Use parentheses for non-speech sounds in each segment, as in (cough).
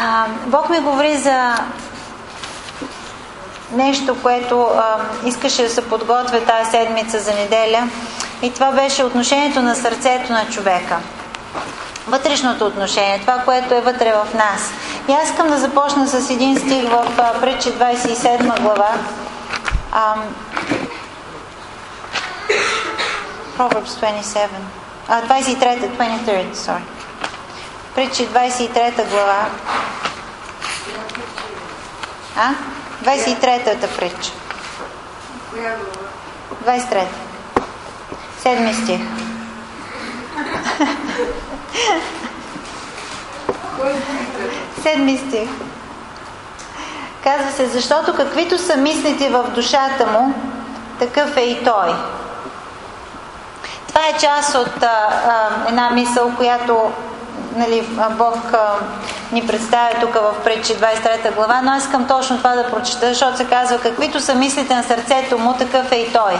А, Бог ми говори за нещо, което а, искаше да се подготвя тази седмица за неделя. И това беше отношението на сърцето на човека. Вътрешното отношение, това, което е вътре в нас. И аз искам да започна с един стих в а, притчи 27 глава. А, Proverbs 27. А, 23, 23, sorry. Притчи 23 глава. А? 23-та притча. 23. Седми стих. Седми стих. Казва се, защото каквито са мислите в душата му, такъв е и той. Това е част от а, а, една мисъл, която нали, Бог а, ни представя тук в притчи 23 глава, но аз искам точно това да прочета, защото се казва каквито са мислите на сърцето му, такъв е и той.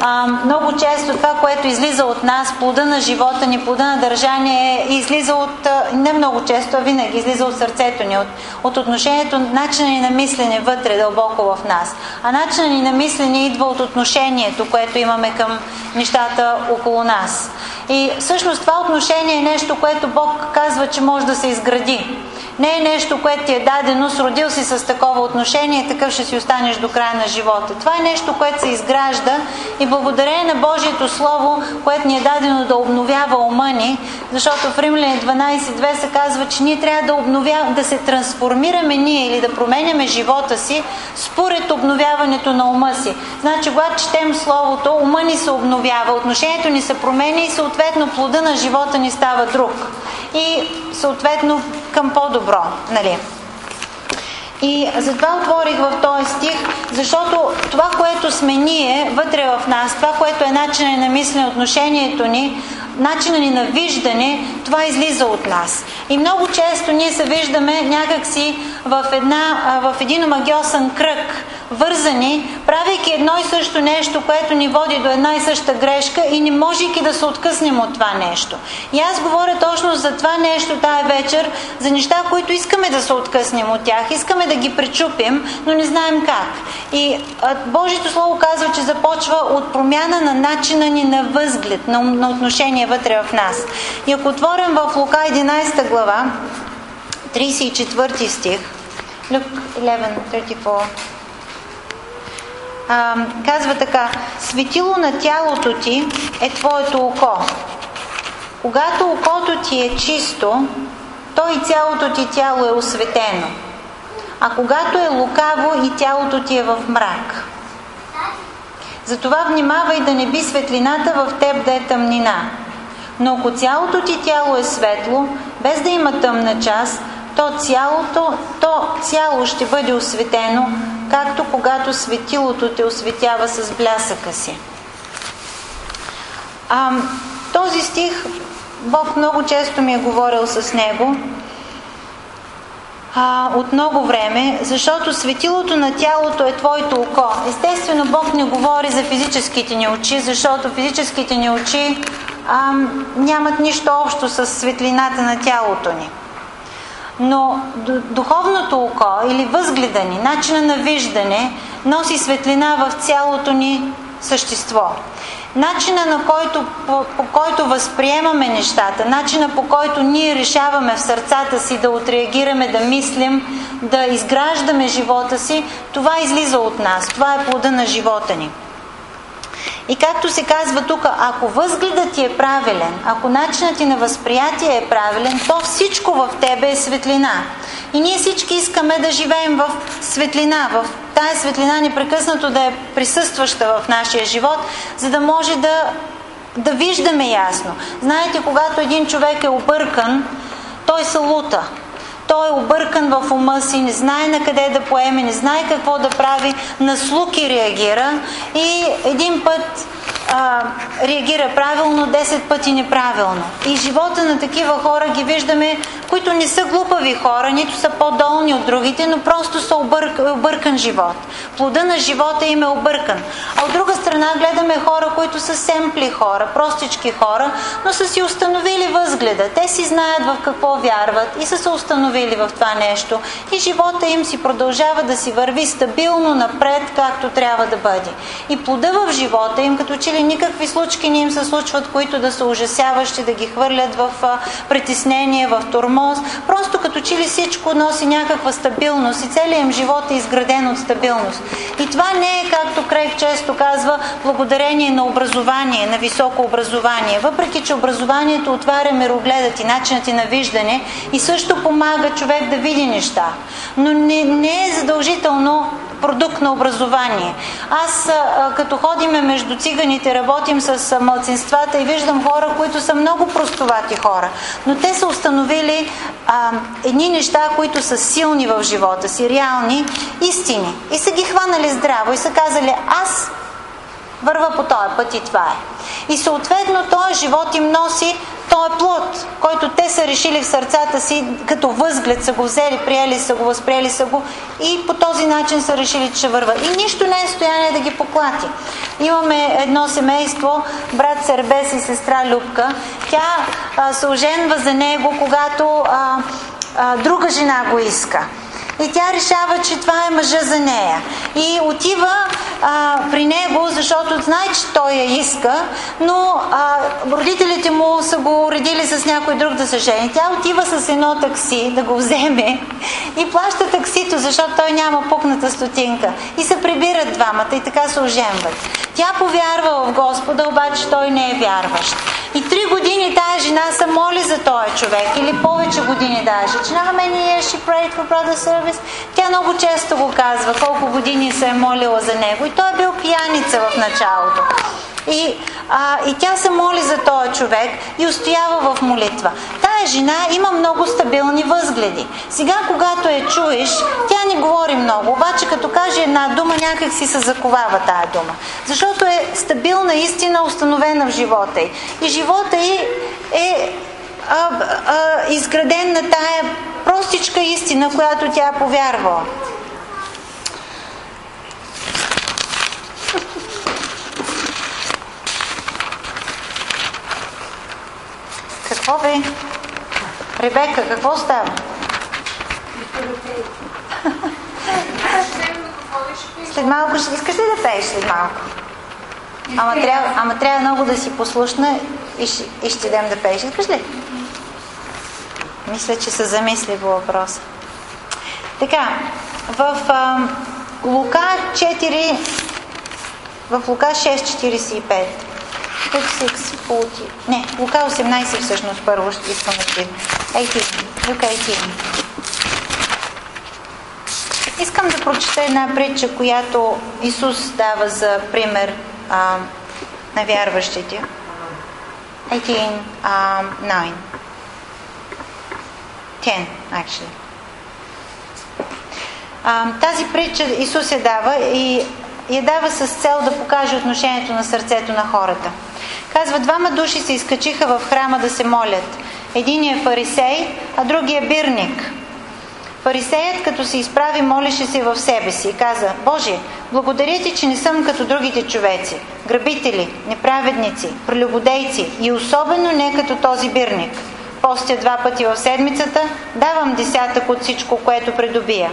А, много често това, което излиза от нас, плода на живота ни, плода на държание, излиза от, не много често, а винаги излиза от сърцето ни, от, от отношението, начина ни на мислене вътре, дълбоко в нас. А начина ни на мислене идва от отношението, което имаме към нещата около нас. И всъщност това отношение е нещо, което Бог казва, че може да се изгради. Не е нещо, което ти е дадено, сродил си с такова отношение, такъв ще си останеш до края на живота. Това е нещо, което се изгражда и благодарение на Божието Слово, което ни е дадено да обновява ума ни, защото в Римляне 12.2 се казва, че ние трябва да, обновя, да се трансформираме ние или да променяме живота си според обновяването на ума си. Значи, когато четем Словото, ума ни се обновява, отношението ни се променя и съответно плода на живота ни става друг. И съответно към по-добро. Нали? И затова отворих в този стих, защото това, което сме ние вътре в нас, това, което е начинът на мислене, отношението ни, начина ни на виждане, това излиза от нас. И много често ние се виждаме някакси в, една, в един омагиосен кръг, вързани, правейки едно и също нещо, което ни води до една и съща грешка и не можейки да се откъснем от това нещо. И аз говоря точно за това нещо тая вечер, за неща, които искаме да се откъснем от тях, искаме да ги пречупим, но не знаем как. И Божието Слово казва, че започва от промяна на начина ни на възглед, на, на отношение вътре в нас. И ако отворим в Лука 11 глава, 34 стих, Luke 11, 34, а, казва така, светило на тялото ти е твоето око. Когато окото ти е чисто, то и цялото ти тяло е осветено. А когато е лукаво, и тялото ти е в мрак. Затова внимавай да не би светлината в теб да е тъмнина. Но ако цялото ти тяло е светло, без да има тъмна част, то цялото, то цяло ще бъде осветено, както когато светилото те осветява с блясъка си. А, този стих Бог много често ми е говорил с него а, от много време, защото светилото на тялото е твоето око. Естествено, Бог не говори за физическите ни очи, защото физическите ни очи а, нямат нищо общо с светлината на тялото ни. Но духовното око или възгледа ни, начина на виждане, носи светлина в цялото ни същество. Начина на който, по, по който възприемаме нещата, начина по който ние решаваме в сърцата си да отреагираме, да мислим, да изграждаме живота си, това излиза от нас. Това е плода на живота ни. И както се казва тук, ако възгледът ти е правилен, ако начинът ти на възприятие е правилен, то всичко в тебе е светлина. И ние всички искаме да живеем в светлина, в тая светлина непрекъснато да е присъстваща в нашия живот, за да може да, да виждаме ясно. Знаете, когато един човек е объркан, той се лута. Той е объркан в ума си, не знае на къде да поеме, не знае какво да прави, на слуки реагира и един път а, реагира правилно, 10 пъти неправилно. И живота на такива хора ги виждаме, които не са глупави хора, нито са по-долни от другите, но просто са обърк, объркан живот. Плода на живота им е объркан. А от друга страна гледаме хора, които са семпли хора, простички хора, но са си установили възгледа. Те си знаят в какво вярват и са се установили в това нещо. И живота им си продължава да си върви стабилно напред, както трябва да бъде. И плода в живота им, като че ли никакви случки не им се случват, които да са ужасяващи, да ги хвърлят в притеснение, в тормоз. Просто като че ли всичко носи някаква стабилност и целият им живот е изграден от стабилност. И това не е, както Крейг често казва, благодарение на образование, на високо образование. Въпреки, че образованието отваря мирогледът и начинът и на виждане и също помага човек да види неща. Но не, не е задължително продукт на образование. Аз, като ходиме между циганите, работим с мълцинствата и виждам хора, които са много простовати хора, но те са установили а, едни неща, които са силни в живота си, реални истини. И са ги хванали здраво и са казали, аз върва по този път и това е. И съответно този живот им носи той е плод, който те са решили в сърцата си, като възглед са го взели, приели са го, възприели са го и по този начин са решили, че ще върва. И нищо не е стояние да ги поклати. Имаме едно семейство, брат Сербес и сестра Любка. Тя а, се оженва за него, когато а, а, друга жена го иска и тя решава, че това е мъжа за нея. И отива а, при него, защото знае, че той я иска, но а, родителите му са го уредили с някой друг да се жени. Тя отива с едно такси да го вземе и плаща таксито, защото той няма пукната стотинка. И се прибират двамата и така се оженват. Тя повярва в Господа, обаче той не е вярващ. И три години тази жена се моли за този човек, или повече години даже. Че how many years she prayed for brother service? Тя много често го казва, колко години се е молила за него. И той е бил пияница в началото. И, а, и тя се моли за този човек и устоява в молитва. Тая жена има много стабилни възгледи. Сега, когато я чуеш, тя не говори много, обаче като каже една дума, някак си се заковава тая дума. Защото е стабилна истина, установена в живота й. И живота й е а, а, изграден на тая простичка истина, която тя е повярвала. Какво бе? Ребека, какво става? След малко ще искаш ли да пееш след малко? Ама трябва, ама трябва много да си послушна и ще, и ще дадем да пееш. Искаш ли? Мисля, че се замисли по въпроса. Така, в а, Лука 4, в Лука 6.45 6.40. Не, Лука 18 всъщност първо ще искам да видим. 18. Лука 18. Искам да прочета една притча, която Исус дава за пример а, на вярващите. 18, um, 9. 10, actually. А, тази притча Исус я дава и я дава с цел да покаже отношението на сърцето на хората. Казва, двама души се изкачиха в храма да се молят. Един е фарисей, а другия е бирник. Фарисеят, като се изправи, молеше се в себе си и каза, Боже, благодаря ти, че не съм като другите човеци, грабители, неправедници, прелюбодейци и особено не като този бирник. Постя два пъти в седмицата, давам десятък от всичко, което придобия.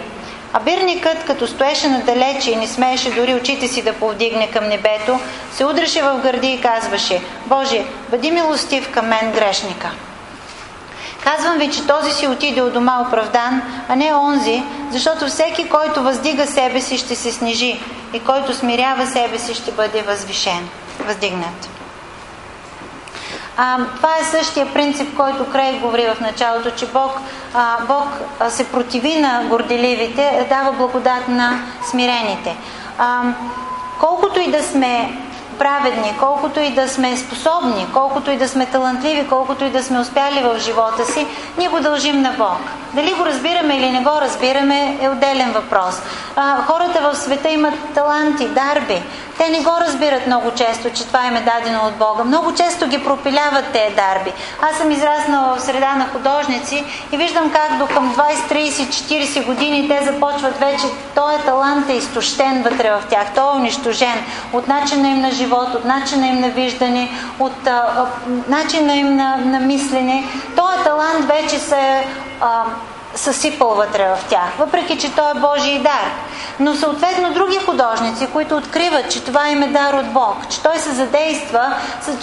А бирникът, като стоеше надалече и не смееше дори очите си да повдигне към небето, се удреше в гърди и казваше, Боже, бъди милостив към мен грешника. Казвам ви, че този си отиде от дома оправдан, а не онзи, защото всеки, който въздига себе си, ще се снижи и който смирява себе си, ще бъде възвишен, въздигнат. А, това е същия принцип, който Крей говори в началото, че Бог, а, Бог се противи на горделивите, дава благодат на смирените. А, колкото и да сме праведни, колкото и да сме способни, колкото и да сме талантливи, колкото и да сме успяли в живота си, ние го дължим на Бог. Дали го разбираме или не го разбираме е отделен въпрос. А, хората в света имат таланти, дарби. Те не го разбират много често, че това им е дадено от Бога. Много често ги пропиляват тези дарби. Аз съм израснала в среда на художници и виждам как до към 20, 30, 40 години те започват вече, този талант е изтощен вътре в тях, той е унищожен от начина им на живот, от начина им на виждане, от а, а, начина им на, на мислене. Този талант вече се а, съсипал вътре в тях, въпреки че той е Божий дар. Но съответно други художници, които откриват, че това им е дар от Бог, че той се задейства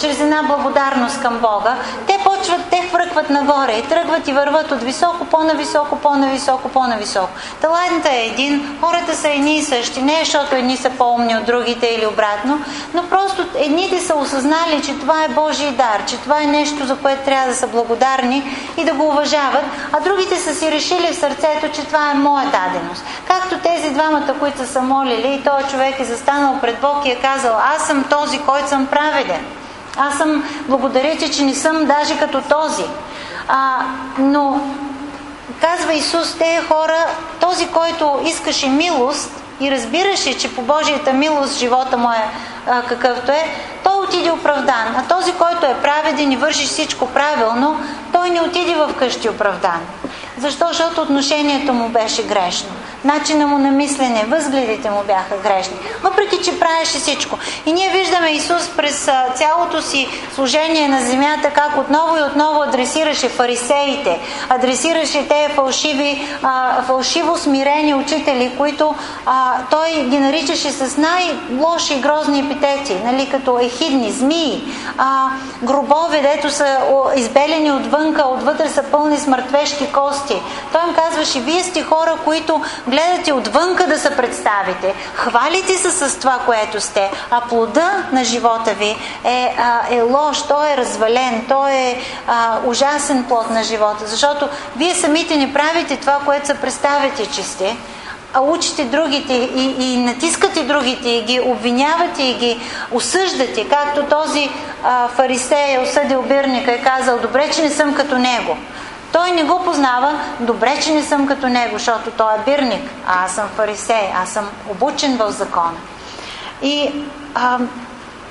чрез една благодарност към Бога, те почват, те хвъркват нагоре и тръгват и върват от високо, по-нависоко, по-нависоко, по-нависоко. Талантът е един, хората са едни и същи, не е, защото едни са по-умни от другите или обратно, но просто едните са осъзнали, че това е Божий дар, че това е нещо, за което трябва да са благодарни и да го уважават, а другите са си решили в сърцето, че това е моя даденост. Както тези двамата, които са се молили и този човек е застанал пред Бог и е казал, аз съм този, който съм праведен. Аз съм, благодаря че не съм даже като този. А, но, казва Исус, те хора, този, който искаше милост и разбираше, че по Божията милост живота му е а, какъвто е, той отиде оправдан. А този, който е праведен и върши всичко правилно, той не отиде в къщи оправдан. Защо? Защото отношението му беше грешно. Начина му на мислене, възгледите му бяха грешни. Въпреки, че правеше всичко. И ние виждаме Исус през цялото си служение на земята, как отново и отново адресираше фарисеите, адресираше те фалшиви, а, фалшиво смирени учители, които а, той ги наричаше с най-лоши грозни епитети, нали, като ехидни, змии, а, гробове, дето са избелени отвънка, отвътре са пълни с мъртвешки кости. Той им казваше, вие сте хора, които гледате отвънка да се представите, хвалите се с това, което сте, а плода на живота ви е, а, е лош, той е развален, той е а, ужасен плод на живота, защото вие самите не правите това, което се представите, че сте, а учите другите и, и натискате другите и ги обвинявате и ги осъждате, както този а, фарисей е осъдил бирника и казал, добре, че не съм като него. Той не го познава, добре, че не съм като него, защото той е бирник, а аз съм фарисей, аз съм обучен в закона. И а,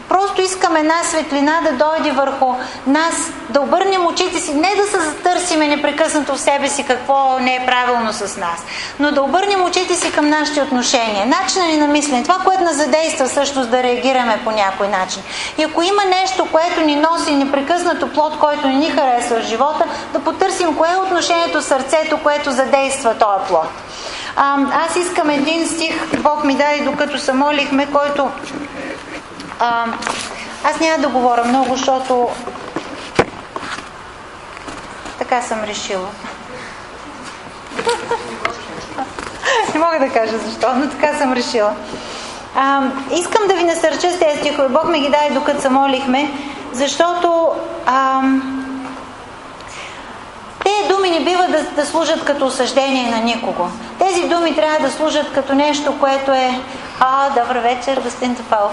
Просто искам една светлина да дойде върху нас, да обърнем очите си, не да се затърсиме непрекъснато в себе си какво не е правилно с нас, но да обърнем очите си към нашите отношения, начина ни на мислене, това, което нас задейства също да реагираме по някой начин. И ако има нещо, което ни носи непрекъснато плод, който не ни харесва в живота, да потърсим кое е отношението сърцето, което задейства този плод. А, аз искам един стих, Бог ми даде докато се молихме, който а, аз няма да говоря много, защото така съм решила. (laughs) Не мога да кажа защо, но така съм решила. А, искам да ви насърча с тези стихове. Бог ме ги даде докато се молихме, защото а, тези думи не бива да, да служат като осъждение на никого. Тези думи трябва да служат като нещо, което е а, добър вечер, господин Топалов.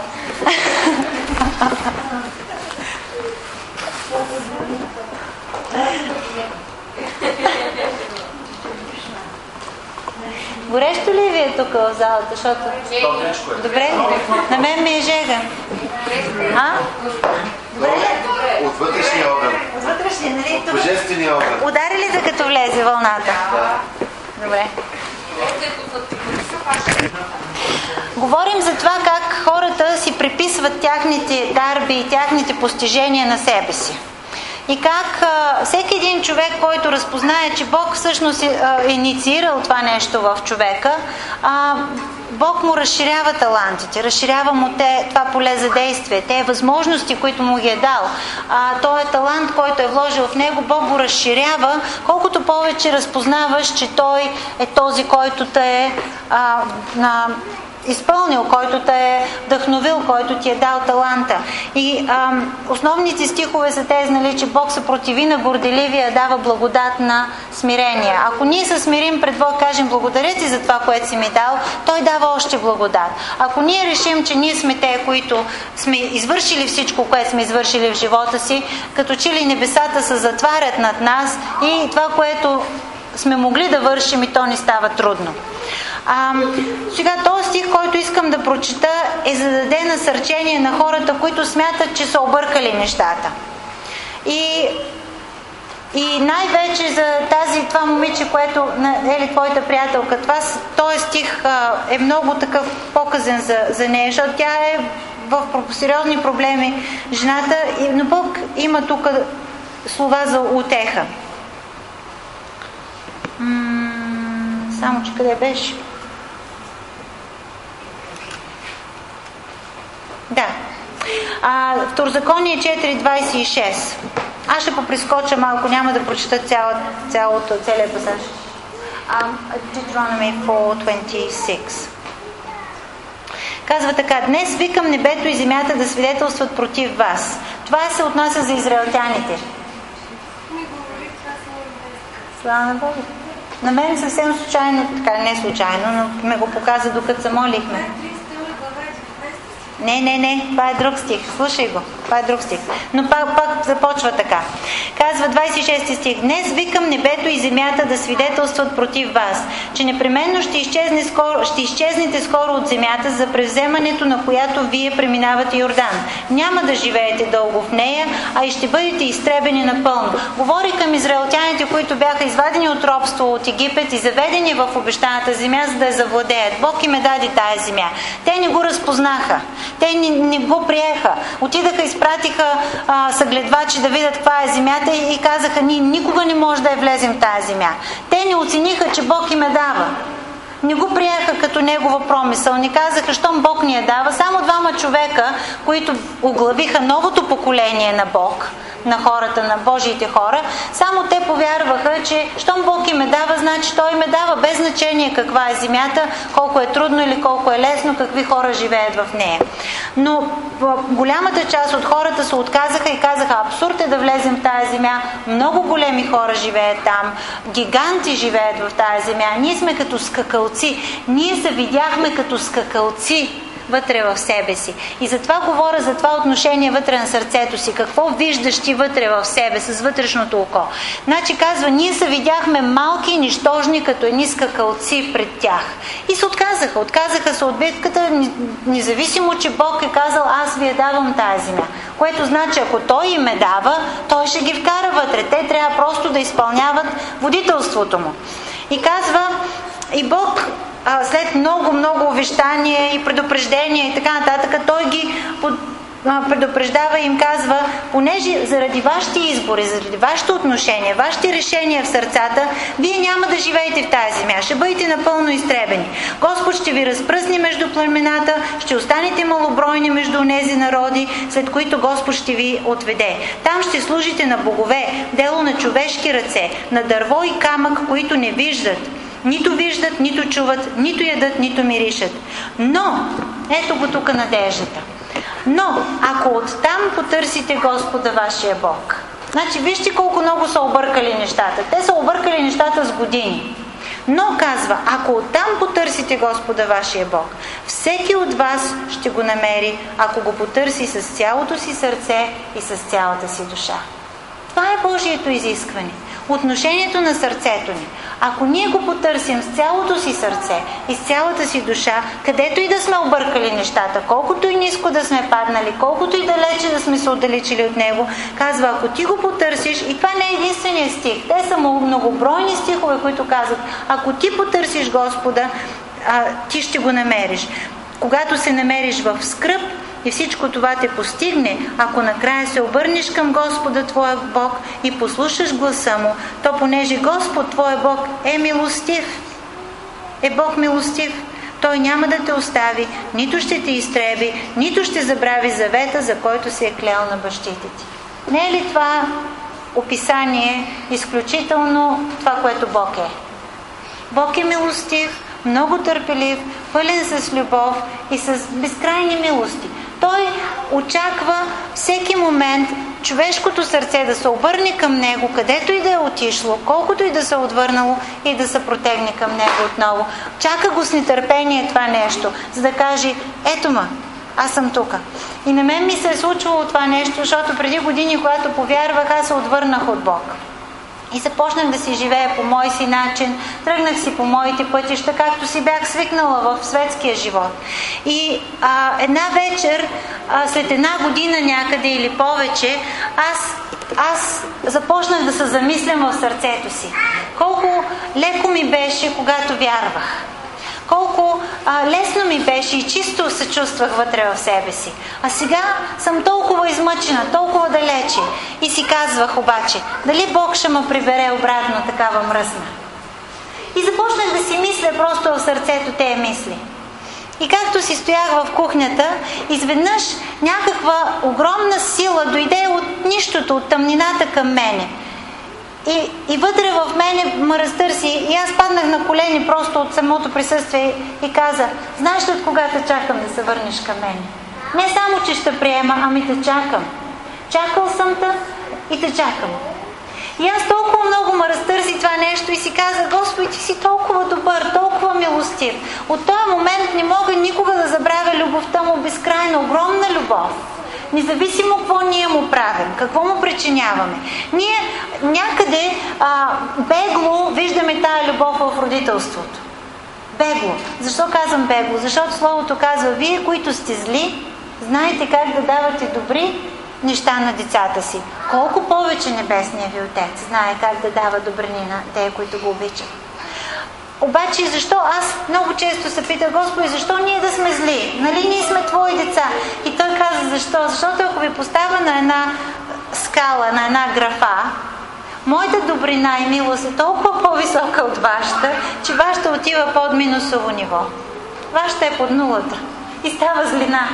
Горещо ли ви е тук в залата? Защото... Добре, на мен ми е жега. А? Добре. От вътрешния огън. Вътрешния, нали? Божествения огън. Удари ли да като влезе вълната? Да. Добре. Говорим за това как хората си приписват тяхните дарби и тяхните постижения на себе си. И как а, всеки един човек, който разпознае, че Бог всъщност е а, инициирал това нещо в човека, а, Бог му разширява талантите, разширява му те, това поле за действие, те възможности, които му ги е дал. А, той е талант, който е вложил в него, Бог го разширява, колкото повече разпознаваш, че той е този, който те е а, на изпълнил, който те е вдъхновил, който ти е дал таланта. И а, основните стихове са тези, нали, че Бог се противи на горделивия, дава благодат на смирение. Ако ние се смирим пред Бог, кажем благодаря ти за това, което си ми дал, Той дава още благодат. Ако ние решим, че ние сме те, които сме извършили всичко, което сме извършили в живота си, като че ли небесата се затварят над нас и това, което сме могли да вършим и то ни става трудно. А, сега този стих, който искам да прочита, е за да даде насърчение на хората, които смятат, че са объркали нещата. И и най-вече за тази, това момиче, което, ели твоята приятелка, това, този стих а, е много такъв показен за, за нея, защото тя е в сериозни проблеми жената, но Бог има тук слова за утеха. М- само, че къде беше? Да. А, Второзаконие 4.26. Аз ще поприскоча малко, няма да прочета цяло, цялото, целият пасаж. Deuteronomy 4.26. Казва така, днес викам небето и земята да свидетелстват против вас. Това се отнася за израелтяните. Слава на Бога. На мен съвсем случайно, така не случайно, но ме го показа докато се молихме. Не, не, не, това е друг стих. Слушай го. Това е друг стих. Но пак, пак започва така. Казва 26 стих. Днес викам небето и земята да свидетелстват против вас, че непременно ще, изчезне скоро, ще изчезнете скоро от земята за превземането, на която вие преминавате Йордан. Няма да живеете дълго в нея, а и ще бъдете изтребени напълно. Говори към израелтяните, които бяха извадени от робство от Египет и заведени в обещаната земя, за да я завладеят. Бог им е даде тая земя. Те не го разпознаха. Те не, не го приеха. Отидаха, изпратиха а, съгледвачи да видят каква е земята и, казаха, ние никога не може да я влезем в тази земя. Те не оцениха, че Бог им е дава. Не го приеха като негова промисъл. Не казаха, щом Бог ни я дава. Само двама човека, които оглавиха новото поколение на Бог – на хората, на Божиите хора, само те повярваха, че щом Бог им е дава, значи Той им е дава, без значение каква е земята, колко е трудно или колко е лесно, какви хора живеят в нея. Но голямата част от хората се отказаха и казаха, абсурд е да влезем в тази земя, много големи хора живеят там, гиганти живеят в тази земя, ние сме като скакалци, ние се видяхме като скакалци вътре в себе си. И затова говоря за това отношение вътре на сърцето си. Какво виждаш ти вътре в себе, с вътрешното око? Значи казва, ние се видяхме малки и нищожни, като едни скакалци пред тях. И се отказаха. Отказаха се от битката, независимо, че Бог е казал, аз ви я давам тази земя. Което значи, ако Той им е дава, Той ще ги вкара вътре. Те трябва просто да изпълняват водителството му. И казва, и Бог а, след много-много увещания и предупреждения и така нататък, той ги под, а, предупреждава и им казва, понеже заради вашите избори, заради вашето отношение, вашите решения в сърцата, вие няма да живеете в тази земя, ще бъдете напълно изтребени. Господ ще ви разпръсне между племената, ще останете малобройни между тези народи, след които Господ ще ви отведе. Там ще служите на богове, дело на човешки ръце, на дърво и камък, които не виждат нито виждат, нито чуват, нито ядат, нито миришат. Но, ето го тук надеждата. Но, ако оттам потърсите Господа вашия Бог, значи вижте колко много са объркали нещата. Те са объркали нещата с години. Но казва, ако оттам потърсите Господа вашия Бог, всеки от вас ще го намери, ако го потърси с цялото си сърце и с цялата си душа. Това е Божието изискване отношението на сърцето ни. Ако ние го потърсим с цялото си сърце и с цялата си душа, където и да сме объркали нещата, колкото и ниско да сме паднали, колкото и далече да сме се отдалечили от него, казва, ако ти го потърсиш, и това не е единствения стих, те са многобройни стихове, които казват, ако ти потърсиш Господа, а, ти ще го намериш. Когато се намериш в скръп, и всичко това те постигне, ако накрая се обърнеш към Господа Твоя Бог и послушаш гласа Му, то понеже Господ Твоя Бог е милостив, е Бог милостив, той няма да те остави, нито ще те изтреби, нито ще забрави завета, за който се е клял на бащите ти. Не е ли това описание изключително това, което Бог е? Бог е милостив, много търпелив, пълен с любов и с безкрайни милости. Той очаква всеки момент човешкото сърце да се обърне към него, където и да е отишло, колкото и да се е отвърнало и да се протегне към него отново. Чака го с нетърпение това нещо, за да каже, ето ма, аз съм тук. И на мен ми се е случвало това нещо, защото преди години, когато повярвах, аз се отвърнах от Бог. И започнах да си живея по мой си начин, тръгнах си по моите пътища, както си бях свикнала в светския живот. И а, една вечер, а, след една година някъде или повече, аз, аз започнах да се замислям в сърцето си. Колко леко ми беше, когато вярвах колко а, лесно ми беше и чисто се чувствах вътре в себе си. А сега съм толкова измъчена, толкова далече. И си казвах обаче, дали Бог ще ме прибере обратно такава мръсна. И започнах да си мисля просто в сърцето тези мисли. И както си стоях в кухнята, изведнъж някаква огромна сила дойде от нищото, от тъмнината към мене – и, и вътре в мене ме разтърси. И аз паднах на колени просто от самото присъствие и каза, знаеш ли от кога те чакам да се върнеш към мен? Не само, че ще приема, ами те чакам. Чакал съм те и те чакам. И аз толкова много ме разтърси това нещо и си каза, Господи, ти си толкова добър, толкова милостив. От този момент не мога никога да забравя любовта му, безкрайна, огромна любов независимо какво ние му правим, какво му причиняваме. Ние някъде а, бегло виждаме тая любов в родителството. Бегло. Защо казвам бегло? Защото Словото казва, вие, които сте зли, знаете как да давате добри неща на децата си. Колко повече Небесния ви Отец знае как да дава добрини на те, които го обичат. Обаче защо аз много често се пита, Господи, защо ние да сме зли? Нали ние сме Твои деца? И той каза, защо? Защото ако ви поставя на една скала, на една графа, моята добрина и милост е толкова по-висока от вашата, че вашата отива под минусово ниво. Вашата е под нулата. И става злина.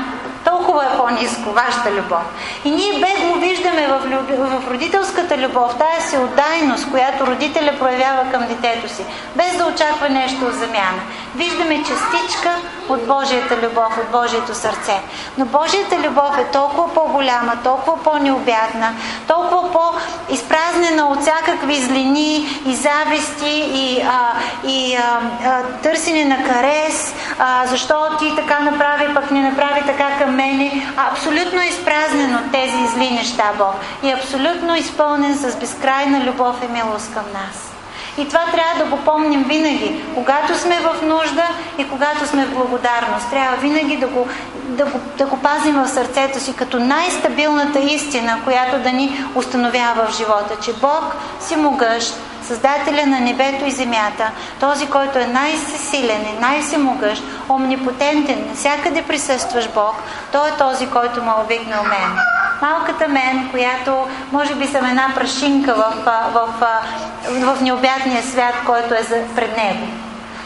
Толкова е по-низко вашата любов. И ние бедно виждаме в, люб... в родителската любов тая си отдайност, която родителя проявява към детето си, без да очаква нещо в замяна. Виждаме частичка от Божията любов, от Божието сърце. Но Божията любов е толкова по-голяма, толкова по-необятна, толкова по-изпразнена от всякакви злини и зависти и, а, и а, а, търсене на карес, а, защо ти така направи, пък не направи така към мене. Абсолютно изпразнен от тези зли неща Бог и абсолютно изпълнен с безкрайна любов и милост към нас. И това трябва да го помним винаги, когато сме в нужда и когато сме в благодарност. Трябва винаги да го, да го, да го пазим в сърцето си като най-стабилната истина, която да ни установява в живота, че Бог си могъщ, Създателя на небето и земята, този, който е най-силен и най-всемогъщ, омнипотентен, навсякъде присъстваш Бог, той е този, който ме обикнал мен. Малката мен, която може би съм една прашинка в, в, в, в необятния свят, който е пред него.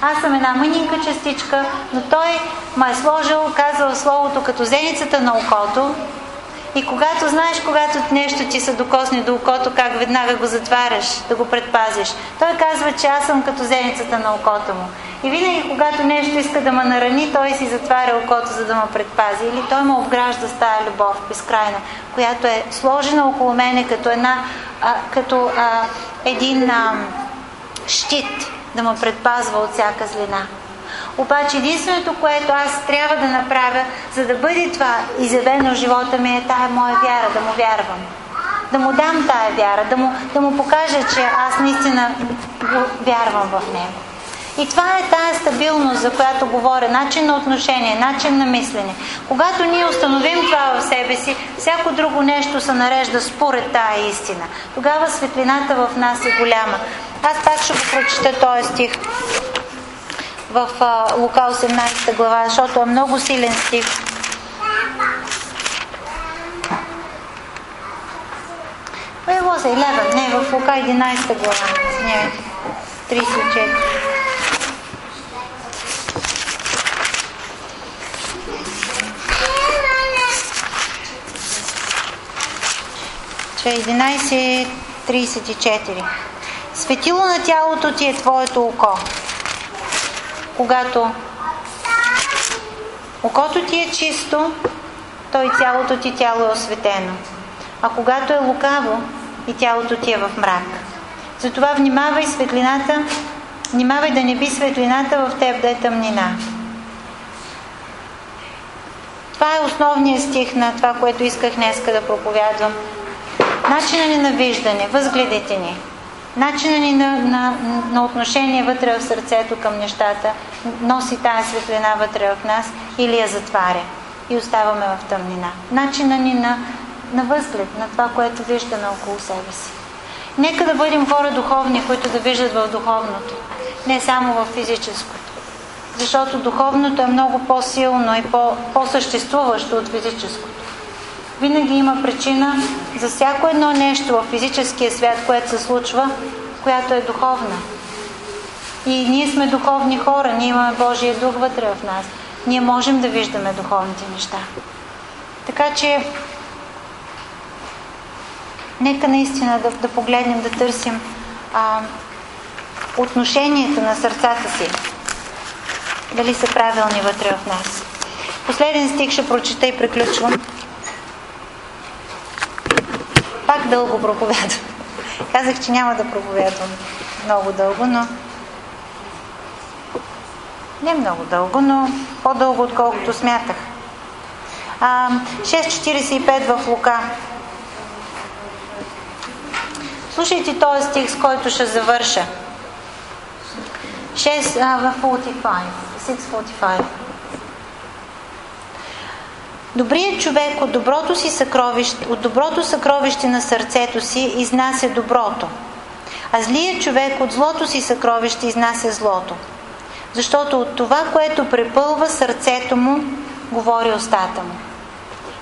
Аз съм една мънинка частичка, но той ме е сложил, казал словото като зеницата на окото, и когато знаеш, когато нещо ти се докосне до окото, как веднага го затваряш, да го предпазиш. Той казва, че аз съм като зеницата на окото му. И винаги, когато нещо иска да ме нарани, той си затваря окото, за да ме предпази. Или той ме обгражда с тая любов, безкрайна, която е сложена около мене като, една, а, като а, един а, щит, да ме предпазва от всяка злина. Обаче единственото, което аз трябва да направя, за да бъде това изявено в живота ми е тая моя вяра, да му вярвам. Да му дам тая вяра, да му, да му покажа, че аз наистина вярвам в него. И това е тая стабилност, за която говоря, начин на отношение, начин на мислене. Когато ние установим това в себе си, всяко друго нещо се нарежда според тая истина. Тогава светлината в нас е голяма. Аз пак ще го прочета този стих в Лука 18 глава, защото е много силен стих. Where was 11? Не, в Лука 11 глава. Не, 34. 11.34 Светило на тялото ти е твоето око когато окото ти е чисто, то и цялото ти тяло е осветено. А когато е лукаво, и тялото ти е в мрак. Затова внимавай светлината, внимавай да не би светлината в теб да е тъмнина. Това е основният стих на това, което исках днеска да проповядвам. Начина ни на виждане, възгледите ни. начина ни на, на, на отношение вътре в сърцето към нещата носи тази светлина вътре в нас или я затваря и оставаме в тъмнина. Начина ни на, на възглед, на това, което виждаме около себе си. Нека да бъдем хора духовни, които да виждат в духовното, не само в физическото. Защото духовното е много по-силно и по, по-съществуващо от физическото. Винаги има причина за всяко едно нещо в физическия свят, което се случва, която е духовна. И ние сме духовни хора, ние имаме Божия дух вътре в нас. Ние можем да виждаме духовните неща. Така че, нека наистина да, да погледнем, да търсим а, отношението на сърцата си. Дали са правилни вътре в нас. Последен стих ще прочета и приключвам. Пак дълго проповядвам. Казах, че няма да проповядвам много дълго, но не много дълго, но по-дълго, отколкото смятах. 6.45 в Лука. Слушайте този стих, с който ще завърша. 6 а, в 45. 6.45. Добрият човек от доброто си съкровище, от доброто съкровище на сърцето си изнася доброто, а злият човек от злото си съкровище изнася злото. Защото от това, което препълва сърцето му, говори устата му.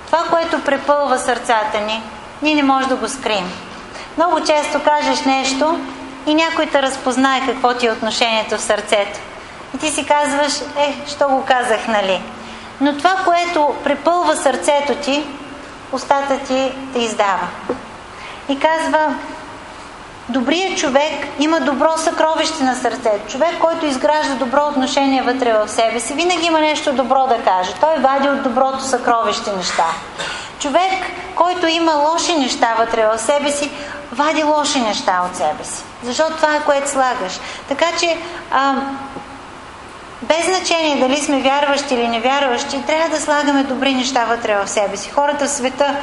Това, което препълва сърцата ни, ние не може да го скрием. Много често кажеш нещо и някой те разпознае какво ти е отношението в сърцето. И ти си казваш, е, що го казах, нали? Но това, което препълва сърцето ти, устата ти те издава. И казва, добрият човек има добро съкровище на сърцето. Човек, който изгражда добро отношение вътре в себе си, винаги има нещо добро да каже. Той вади от доброто съкровище неща. Човек, който има лоши неща вътре в себе си, вади лоши неща от себе си. Защото това е което слагаш. Така че а, без значение дали сме вярващи или невярващи, трябва да слагаме добри неща вътре в себе си. Хората в света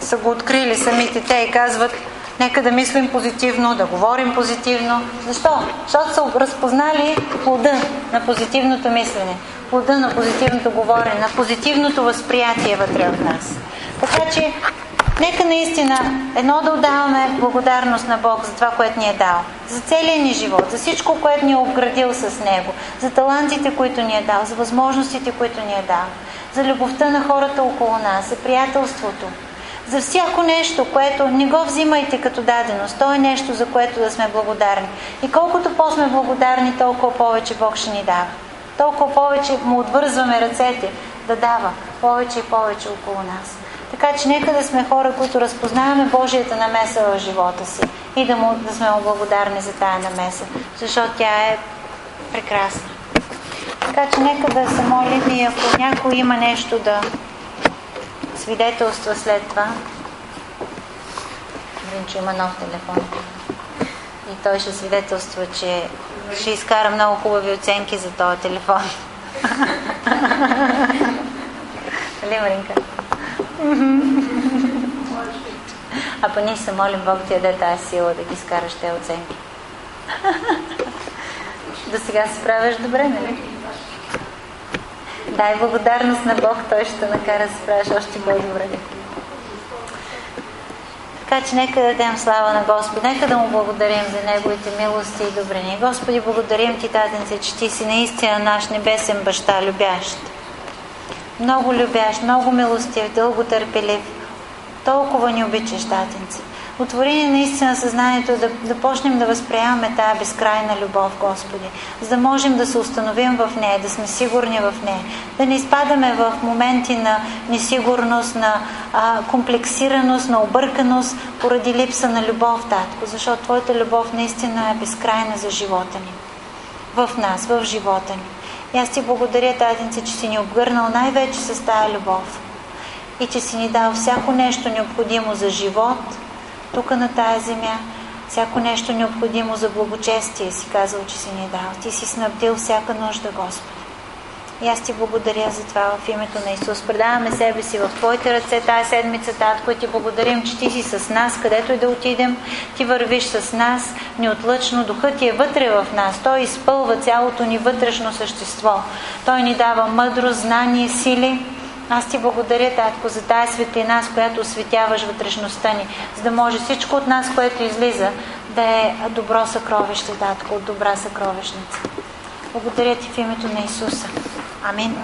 са го открили самите те и казват, нека да мислим позитивно, да говорим позитивно. Защо? Защото са разпознали плода на позитивното мислене, плода на позитивното говорене, на позитивното възприятие вътре в нас. Така че Нека наистина едно да отдаваме благодарност на Бог за това, което ни е дал. За целия ни живот, за всичко, което ни е обградил с Него, за талантите, които ни е дал, за възможностите, които ни е дал, за любовта на хората около нас, за приятелството, за всяко нещо, което не го взимайте като даденост. То е нещо, за което да сме благодарни. И колкото по-сме благодарни, толкова повече Бог ще ни дава. Толкова повече му отвързваме ръцете да дава повече и повече около нас. Така че нека да сме хора, които разпознаваме Божията намеса в живота си и да, му, да сме му благодарни за тая намеса, защото тя е прекрасна. Така че нека да се молим и ако някой има нещо да свидетелства след това, Виждам, че има нов телефон. И той ще свидетелства, че ще изкара много хубави оценки за този телефон. (laughs) Нали? А па ние се молим Бог ти даде тази сила да ги скараш те оценки. До сега се справяш добре, нали? Дай благодарност на Бог, Той ще накара да се справяш още по-добре. Така че нека да дадем слава на Господи, нека да му благодарим за Неговите милости и добрини. Господи, благодарим Ти, Татенце, че Ти си наистина наш небесен баща, любящ много любящ, много милостив, дълго търпелив. Толкова ни обичаш, татенци. Отвори ни наистина съзнанието да, да почнем да възприемаме тая безкрайна любов, Господи, за да можем да се установим в нея, да сме сигурни в нея, да не изпадаме в моменти на несигурност, на а, комплексираност, на обърканост поради липса на любов, Татко, защото Твоята любов наистина е безкрайна за живота ни. В нас, в живота ни. И аз ти благодаря, Татенце, че си ни обгърнал най-вече с тая любов и че си ни дал всяко нещо необходимо за живот тук на тая земя, всяко нещо необходимо за благочестие, си казал, че си ни дал. Ти си снабдил всяка нужда, Господи. И аз ти благодаря за това в името на Исус. Предаваме себе си в Твоите ръце тази седмица, Татко, и ти благодарим, че ти си с нас, където и да отидем. Ти вървиш с нас неотлъчно. Духът ти е вътре в нас. Той изпълва цялото ни вътрешно същество. Той ни дава мъдро, знание, сили. Аз ти благодаря, Татко, за тази светлина, с която осветяваш вътрешността ни, за да може всичко от нас, което излиза, да е добро съкровище, Татко, от добра съкровищница. Благодаря ти в името на Исуса. Amén.